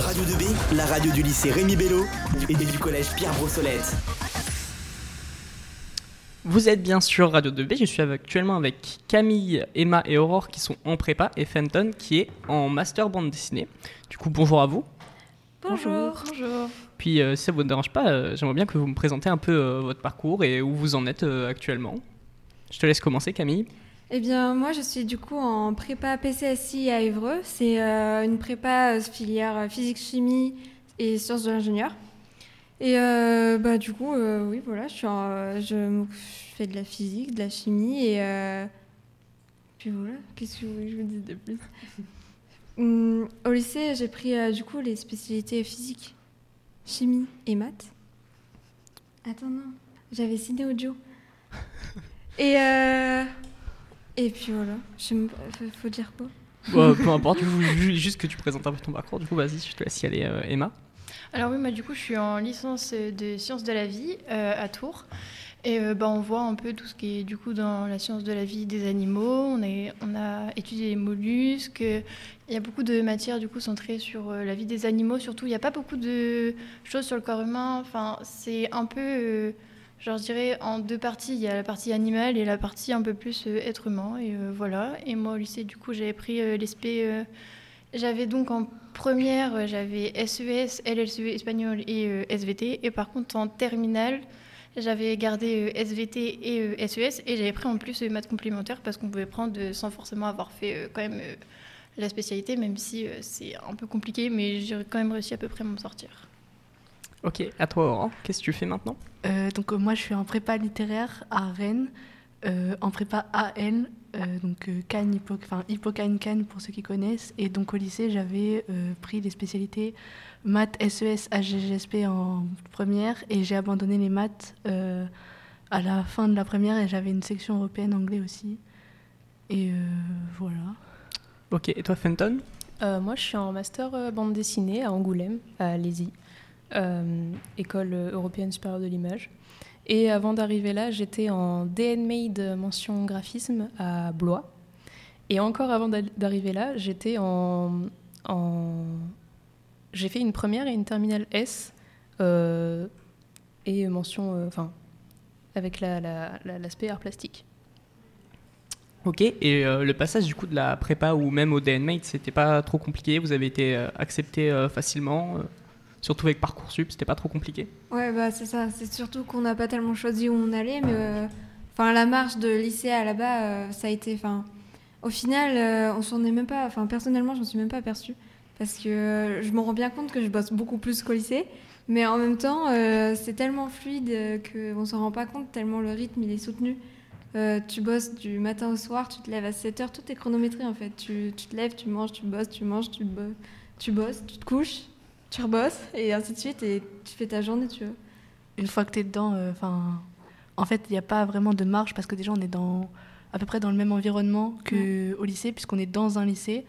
Radio 2B, la radio du lycée Rémi Bello et du collège Pierre Brossolette. Vous êtes bien sûr Radio 2B, je suis actuellement avec Camille, Emma et Aurore qui sont en prépa et Fenton qui est en master bande dessinée. Du coup, bonjour à vous. Bonjour. Bonjour. Puis euh, si ça vous dérange pas, euh, j'aimerais bien que vous me présentez un peu euh, votre parcours et où vous en êtes euh, actuellement. Je te laisse commencer Camille. Eh bien, moi, je suis du coup en prépa PCSI à Évreux. C'est euh, une prépa euh, filière euh, physique-chimie et sciences de l'ingénieur. Et euh, bah, du coup, euh, oui, voilà, je, suis en- je, m- je fais de la physique, de la chimie et. puis voilà, qu'est-ce que je vous dise de plus? Hum, Au lycée, j'ai pris du coup les spécialités physique, chimie et maths. Attends, non, j'avais ciné audio. Et, et puis voilà, je faut- dire quoi Bah, peu importe, juste que tu présentes un peu ton parcours. Du coup, vas-y, je te laisse y aller euh, Emma. Alors oui, moi du coup, je suis en licence de sciences de la vie euh, à Tours. Et euh, bah, on voit un peu tout ce qui est du coup dans la science de la vie des animaux. On, est, on a étudié les mollusques. Il y a beaucoup de matières du coup centrées sur euh, la vie des animaux. Surtout, il n'y a pas beaucoup de choses sur le corps humain. Enfin, c'est un peu, euh, genre je dirais, en deux parties. Il y a la partie animale et la partie un peu plus euh, être humain. Et euh, voilà. Et moi au lycée, du coup, j'avais pris euh, l'ESP. euh, j'avais donc en première, euh, j'avais SES, LLCE E espagnol et SVT. Et par contre, en terminale, j'avais gardé SVT et SES. Et j'avais pris en plus maths complémentaires parce qu'on pouvait prendre sans forcément avoir fait quand même la spécialité, même si c'est un peu compliqué. Mais j'ai quand même réussi à peu près à m'en sortir. Ok, à toi Aurore, qu'est-ce que tu fais maintenant Euh, donc euh, moi je suis en prépa littéraire à Rennes, euh, en prépa AN, euh, donc Cannes, Hippo, enfin Hippocane Cannes pour ceux qui connaissent. Et donc au lycée j'avais euh, pris les spécialités maths, SES, HGGSP en première et j'ai abandonné les maths euh, à la fin de la première et j'avais une section européenne anglais aussi. Et euh, voilà. Ok, et toi Fenton Euh, moi, je suis en master euh, bande dessinée à Angoulême, à euh, École européenne supérieure de l'image. Et avant d'arriver là, j'étais en DN-Made mention graphisme à Blois. Et encore avant d'a- d'arriver là, j'étais en, J'ai fait une première et une terminale S euh, et mention... euh, avec la- la- la- l'aspect art plastique. Ok, et euh, le passage du coup de la prépa ou même au DNMate, c'était pas trop compliqué? Vous avez été euh, accepté euh, facilement euh, Surtout avec Parcoursup, c'était pas trop compliqué Ouais, bah c'est ça. C'est surtout qu'on n'a pas tellement choisi où on allait, mais euh, enfin la marche de lycée à là-bas, euh, ça a été. Enfin, au final, euh, on s'en est même pas. Enfin, personnellement, je m'en suis même pas aperçue parce que je me rends bien compte que je bosse beaucoup plus qu'au lycée, mais en même temps, c'est tellement fluide qu'on s'en rend pas compte tellement le rythme il est soutenu. Tu bosses du matin au soir, tu te lèves à 7 heures, tout est chronométré en fait. Tu, te lèves, tu manges, tu bosses, tu manges, tu bosses, tu te couches, tu rebosses, et ainsi de suite, et tu fais ta journée, tu vois. une fois que tu es dedans, euh, enfin, en fait, il n'y a pas vraiment de marge parce que déjà, on est dans, à peu près dans le même environnement qu'au lycée, puisqu'on est dans un lycée.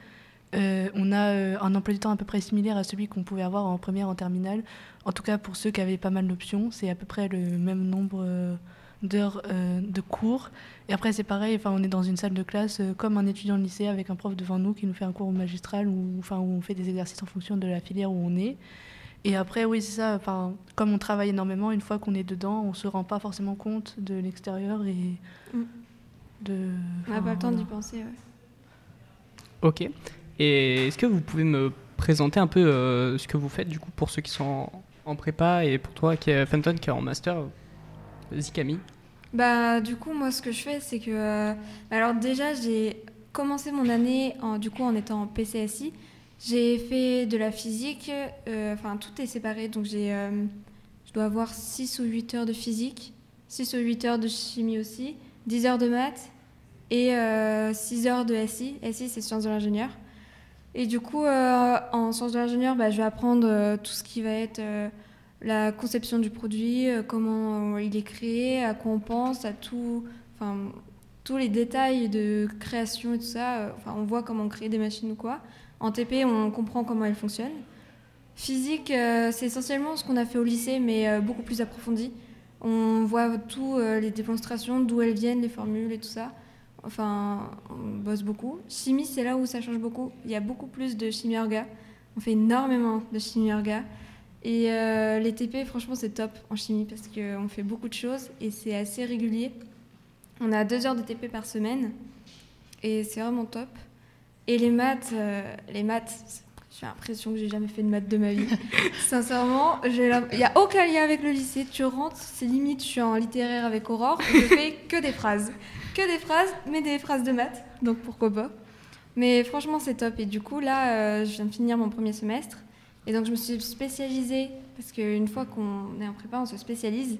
Euh, on a euh, un emploi du temps à peu près similaire à celui qu'on pouvait avoir en première, en terminale. En tout cas, pour ceux qui avaient pas mal d'options, c'est à peu près le même nombre d'heures euh, de cours. Et après, c'est pareil, enfin, on est dans une salle de classe euh, comme un étudiant de lycée avec un prof devant nous qui nous fait un cours magistral ou enfin, où on fait des exercices en fonction de la filière où on est. Et après, oui, c'est ça. Enfin, comme on travaille énormément, une fois qu'on est dedans, on se rend pas forcément compte de l'extérieur et Mm. de. On n'a pas le temps d'y penser. ouais. Ok. Et est-ce que vous pouvez me présenter un peu euh, ce que vous faites du coup pour ceux qui sont en, en prépa et pour toi qui est Fenton qui est en master Vas-y Camille. Bah, du coup, moi, ce que je fais, c'est que. euh, alors, déjà, j'ai commencé mon année en, du coup, en étant en PCSI. J'ai fait de la physique. euh, Enfin, tout est séparé. Donc, j'ai. euh, je dois avoir 6 ou 8 heures de physique, 6 ou 8 heures de chimie aussi, 10 heures de maths et euh, 6 heures de SI. SI, c'est sciences de l'ingénieur. Et du coup, en sciences de l'ingénieur, bah, je vais apprendre tout ce qui va être la conception du produit, euh, comment euh, il est créé, à quoi on pense, à tout, enfin, tous les détails de création et tout ça. euh, Enfin, on voit comment créer des machines ou quoi. En TP, on comprend comment elles fonctionnent. Physique, c'est essentiellement ce qu'on a fait au lycée, mais beaucoup plus approfondi. On voit tout, les démonstrations, d'où elles viennent, les formules et tout ça. Enfin, on bosse beaucoup. Chimie, c'est là où ça change beaucoup. Il y a beaucoup plus de chimie orga. On fait énormément de chimie orga. Et euh, les TP, franchement, c'est top en chimie parce qu'on fait beaucoup de choses et c'est assez régulier. On a deux heures de TP par semaine et c'est vraiment top. Et les maths, euh, les maths, j'ai l'impression que j'ai jamais fait de maths de ma vie. Sincèrement, il n'y a aucun lien avec le lycée. Tu rentres, c'est limite, je suis en littéraire avec Aurore, je fais que des phrases. Que des phrases, mais des phrases de maths, donc pourquoi pas. Mais franchement, c'est top. Et du coup, là, euh, je viens de finir mon premier semestre. Et donc, je me suis spécialisée, parce qu'une fois qu'on est en prépa, on se spécialise.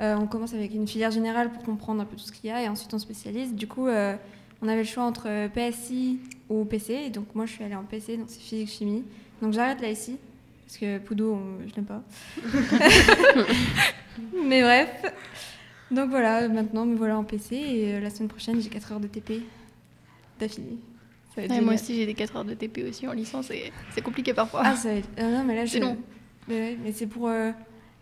Euh, on commence avec une filière générale pour comprendre un peu tout ce qu'il y a, et ensuite on spécialise. Du coup, euh, on avait le choix entre PSI ou PC, et donc moi je suis allée en PC, donc c'est physique-chimie. Donc j'arrête là ici, parce que Poudou, je n'aime pas. Mais bref. Donc voilà, maintenant me voilà en PC, et la semaine prochaine j'ai 4 heures de TP d'affilée moi aussi, j'ai des 4 heures de TP aussi en licence et c'est compliqué parfois. Ah, ça va être... Ah non, mais là, je... long. Mais, c'est pour euh,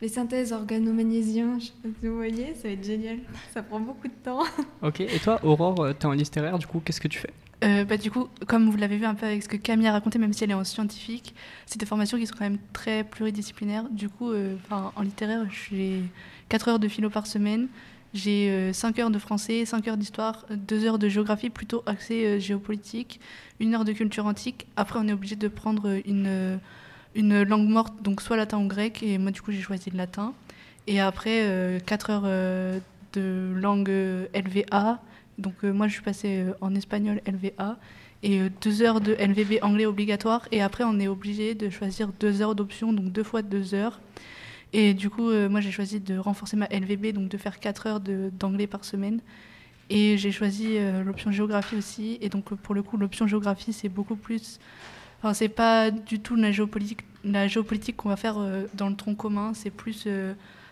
les synthèses organo-magnésiens, je sais pas si vous voyez, ça va être génial. Ça prend beaucoup de temps. Ok, et toi, Aurore, euh, tu es en littéraire, du coup, qu'est-ce que tu fais? Euh, bah, du coup, comme vous l'avez vu un peu avec ce que Camille a raconté, même si elle est en scientifique, c'est des formations qui sont quand même très pluridisciplinaires. Du coup, en littéraire, j'ai 4 heures de philo par semaine. J'ai 5 euh, heures de français, 5 heures d'histoire, 2 heures de géographie plutôt axée euh, géopolitique, 1 heure de culture antique. Après, on est obligé de prendre une, euh, une langue morte, donc soit latin ou grec, et moi du coup j'ai choisi le latin. Et après, 4 heures de langue LVA, donc moi je suis passée en espagnol LVA, et 2 heures de LVB anglais obligatoire, et après on est obligé de choisir 2 heures d'option, donc 2 fois 2 heures. Et du coup, euh, moi, j'ai choisi de renforcer ma LVB, donc de faire 4 heures d'anglais par semaine. Et j'ai choisi euh, l'option géographie aussi. Et donc, pour le coup, l'option géographie, c'est beaucoup plus. Enfin, c'est pas du tout la géopolitique, la géopolitique qu'on va faire euh, dans le tronc commun. C'est plus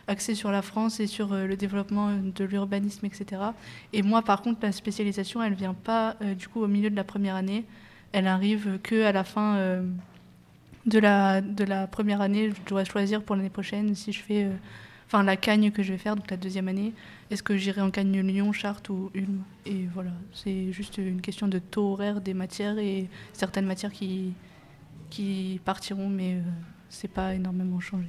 axé sur la France et sur le développement de l'urbanisme, etc. Et moi, par contre, la spécialisation, elle vient pas du coup au milieu de la première année. Elle arrive que à la fin de la, de la première année, je dois choisir pour l'année prochaine si je fais euh, enfin la cagne que je vais faire, donc la deuxième année, est-ce que j'irai en cagne Lyon, Chartres ou Ulm? Et voilà, c'est juste une question de taux horaire des matières et certaines matières qui, qui partiront, mais euh, c'est pas énormément changé.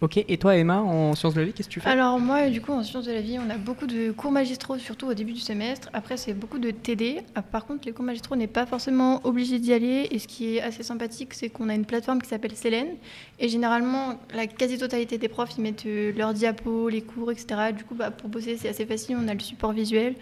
Ok, et toi Emma, en sciences de la vie, qu'est-ce que tu fais? Alors moi, du coup, en sciences de la vie, on a beaucoup de cours magistraux, surtout au début du semestre. Après, c'est beaucoup de TD. Ah, par contre, les cours magistraux, n'est pas forcément obligé d'y aller. Et ce qui est assez sympathique, c'est qu'on a une plateforme qui s'appelle Célène. Et généralement, la quasi-totalité des profs, ils mettent euh, leurs diapos, les cours, etc. Du coup, bah, pour bosser, c'est assez facile. On a le support visuel.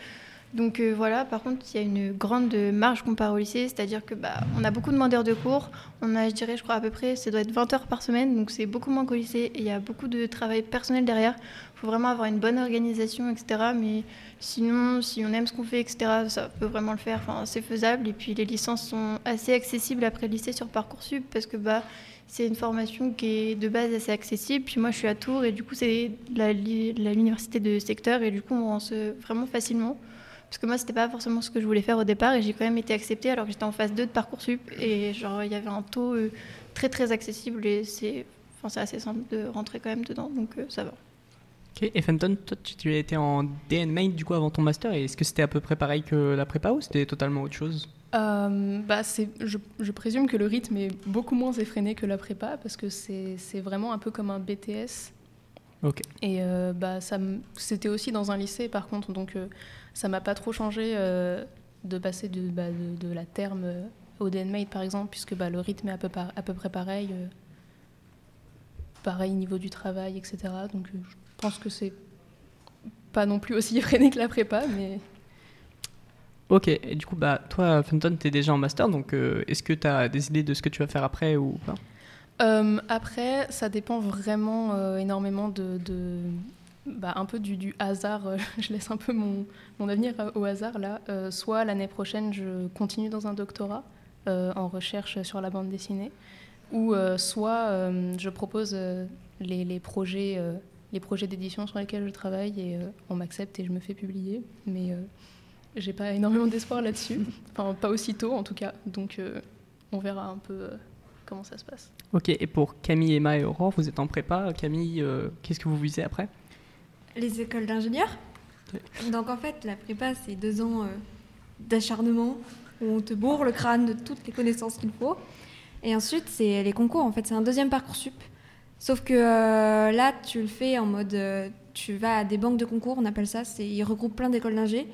Donc euh, voilà, par contre, il y a une grande marge comparée au lycée, c'est-à-dire que bah, on a beaucoup de demandeurs de cours. On a, je dirais, je crois à peu près, ça doit être 20 heures par semaine, donc c'est beaucoup moins qu'au lycée. Et il y a beaucoup de travail personnel derrière. Il faut vraiment avoir une bonne organisation, etc. Mais sinon, si on aime ce qu'on fait, etc., ça peut vraiment le faire. Enfin, c'est faisable. Et puis les licences sont assez accessibles après le lycée sur Parcoursup parce que bah, c'est une formation qui est de base assez accessible. Puis moi, je suis à Tours et du coup, c'est l'université de secteur et du coup, on rentre vraiment facilement. Parce que moi, c'était pas forcément ce que je voulais faire au départ et j'ai quand même été acceptée alors que j'étais en phase 2 de Parcoursup et genre il y avait un taux euh, très très accessible et c'est enfin, assez simple de rentrer quand même dedans donc euh, ça va. Ok, et Fenton, toi tu étais en DN Main du coup avant ton master et est-ce que c'était à peu près pareil que la prépa ou c'était totalement autre chose? Euh, bah je, je, présume que le rythme est beaucoup moins effréné que la prépa parce que c'est vraiment un peu comme un BTS. Ok. Et bah, c'était aussi dans un lycée par contre, donc ça m'a pas trop changé euh, de passer de, bah, de, la terme euh, au DNMate par exemple, puisque bah, le rythme est à peu, à peu près pareil. Euh, pareil niveau du travail, etc. Donc je pense que c'est pas non plus aussi effréné que la prépa, mais. Ok, et du coup, bah, toi, Fenton, tu es déjà en master, donc est-ce que tu as des idées de ce que tu vas faire après ou pas? Après, ça dépend vraiment énormément de, bah, un peu du, hasard, euh, je laisse un peu mon, mon avenir au hasard là. Euh, soit l'année prochaine, je continue dans un doctorat euh, en recherche sur la bande dessinée, ou soit je propose les, les, projets, les projets d'édition sur lesquels je travaille et on m'accepte et je me fais publier. Mais j'ai pas énormément d'espoir là-dessus, enfin pas aussitôt en tout cas. Donc on verra un peu comment ça se passe. Ok, et pour Camille, Emma et Aurore, vous êtes en prépa. Camille, qu'est-ce que vous visez après? Les écoles d'ingénieurs. Donc en fait, la prépa, c'est deux ans euh, d'acharnement où on te bourre le crâne de toutes les connaissances qu'il faut. Et ensuite, c'est les concours. En fait, c'est un deuxième Parcoursup. Sauf que euh, là, tu le fais en mode. euh, tu vas à des banques de concours, on appelle ça. C'est, ils regroupent plein d'écoles d'ingé.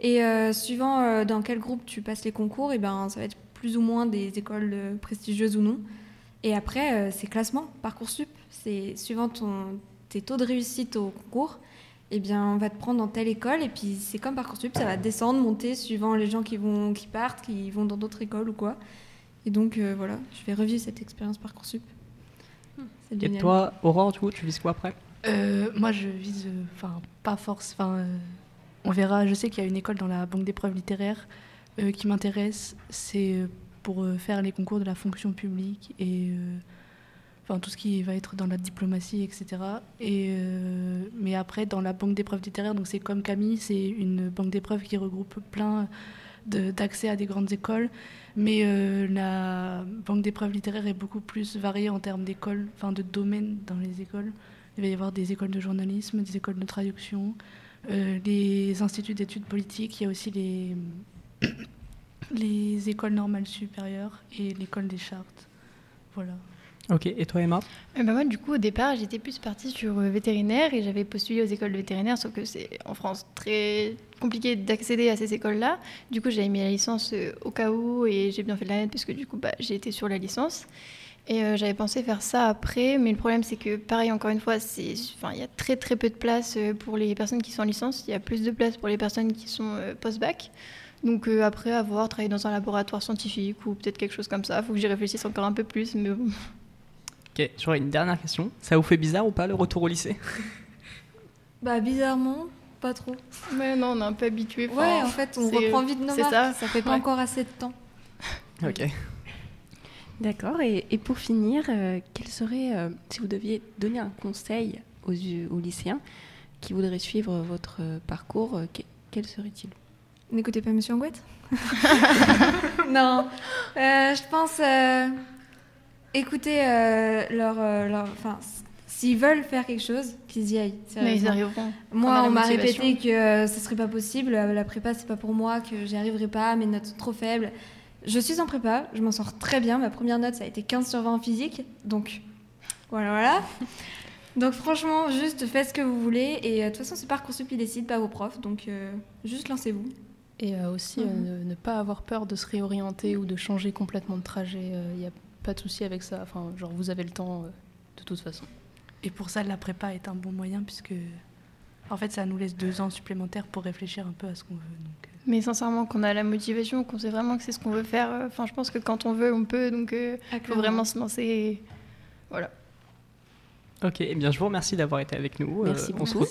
Et suivant dans quel groupe tu passes les concours, et ben, ça va être plus ou moins des écoles prestigieuses ou non. Et après, c'est classement, Parcoursup. C'est suivant ton, tes taux de réussite au concours. Eh bien, on va te prendre dans telle école. Et puis, c'est comme Parcoursup, ça va descendre, monter suivant les gens qui, vont, qui partent, qui vont dans d'autres écoles ou quoi. Et donc, euh, voilà, je vais revivre cette expérience Parcoursup. C'est Et génial. toi, Aurore, du coup, tu vises quoi après? Euh, moi, je vise, euh, enfin, pas force. Enfin, euh, on verra. Je sais qu'il y a une école dans la banque d'épreuves littéraires euh, qui m'intéresse. C'est pour euh, faire les concours de la fonction publique et euh, tout ce qui va être dans la diplomatie, etc. Et euh, mais après, dans la banque d'épreuves littéraires, donc c'est comme Camille, c'est une banque d'épreuves qui regroupe plein d'accès à des grandes écoles. Mais euh, la banque d'épreuves littéraires est beaucoup plus variée en termes d'écoles, enfin de domaines dans les écoles. Il va y avoir des écoles de journalisme, des écoles de traduction, euh, les instituts d'études politiques, il y a aussi les, les écoles normales supérieures et l'école des chartes. Voilà. Ok, et toi, Emma Eh ben moi, du coup, au départ, j'étais plus partie sur euh, vétérinaire et j'avais postulé aux écoles de vétérinaire, sauf que c'est en France très compliqué d'accéder à ces écoles-là. Du coup, j'avais mis la licence euh, au cas où et j'ai bien fait de la mettre parce que du coup, bah, j'ai été sur la licence. Et euh, j'avais pensé faire ça après, mais le problème, c'est que, pareil, encore une fois, il y a très très peu de place euh, pour les personnes qui sont en licence. Il y a plus de place pour les personnes qui sont euh, post-bac. Donc euh, après, avoir travaillé dans un laboratoire scientifique ou peut-être quelque chose comme ça, il faut que j'y réfléchisse encore un peu plus, mais bon. Ok, j'aurais une dernière question. Ça vous fait bizarre ou pas le retour au lycée? Bah, bizarrement, pas trop. Mais non, on est un peu habitué. Ouais, en fait, on reprend vite nos c'est marques. ça. Ça fait pas Ouais. encore assez de temps. Ok. D'accord. Et, et pour finir, euh, quel serait, euh, si vous deviez donner un conseil aux, aux lycéens qui voudraient suivre votre euh, parcours, euh, que- quel serait-il? N'écoutez pas Monsieur Angouette Non. Euh, je pense euh, écouter euh, leur, euh, leur. S'ils veulent faire quelque chose, qu'ils y aillent. Mais ils arriveront. Moi, On m'a répété que euh, ce serait pas possible. euh, La prépa, c'est pas pour moi, que j'y arriverai pas, mes notes sont trop faibles. Je suis en prépa, je m'en sors très bien. Ma première note, ça a été 15 sur 20 en physique. Donc, voilà, voilà. Donc, franchement, juste faites ce que vous voulez. Et euh, de toute façon, c'est Parcoursup qui décide, pas vos profs. Donc, euh, juste lancez-vous. Et euh, aussi, euh, Mhm. ne, ne pas avoir peur de se réorienter ou de changer complètement de trajet. Il n'y a pas de souci avec ça. Enfin, genre, vous avez le temps euh, de toute façon. Et pour ça, la prépa est un bon moyen puisque, en fait, ça nous laisse deux ans supplémentaires pour réfléchir un peu à ce qu'on veut. Donc, euh, Mais sincèrement, qu'on a la motivation, qu'on sait vraiment que c'est ce qu'on veut faire. euh, Enfin, je pense que quand on veut, on peut. Donc, il faut vraiment se lancer. et Voilà. Ok, eh bien je vous remercie d'avoir été avec nous. Merci on se beaucoup.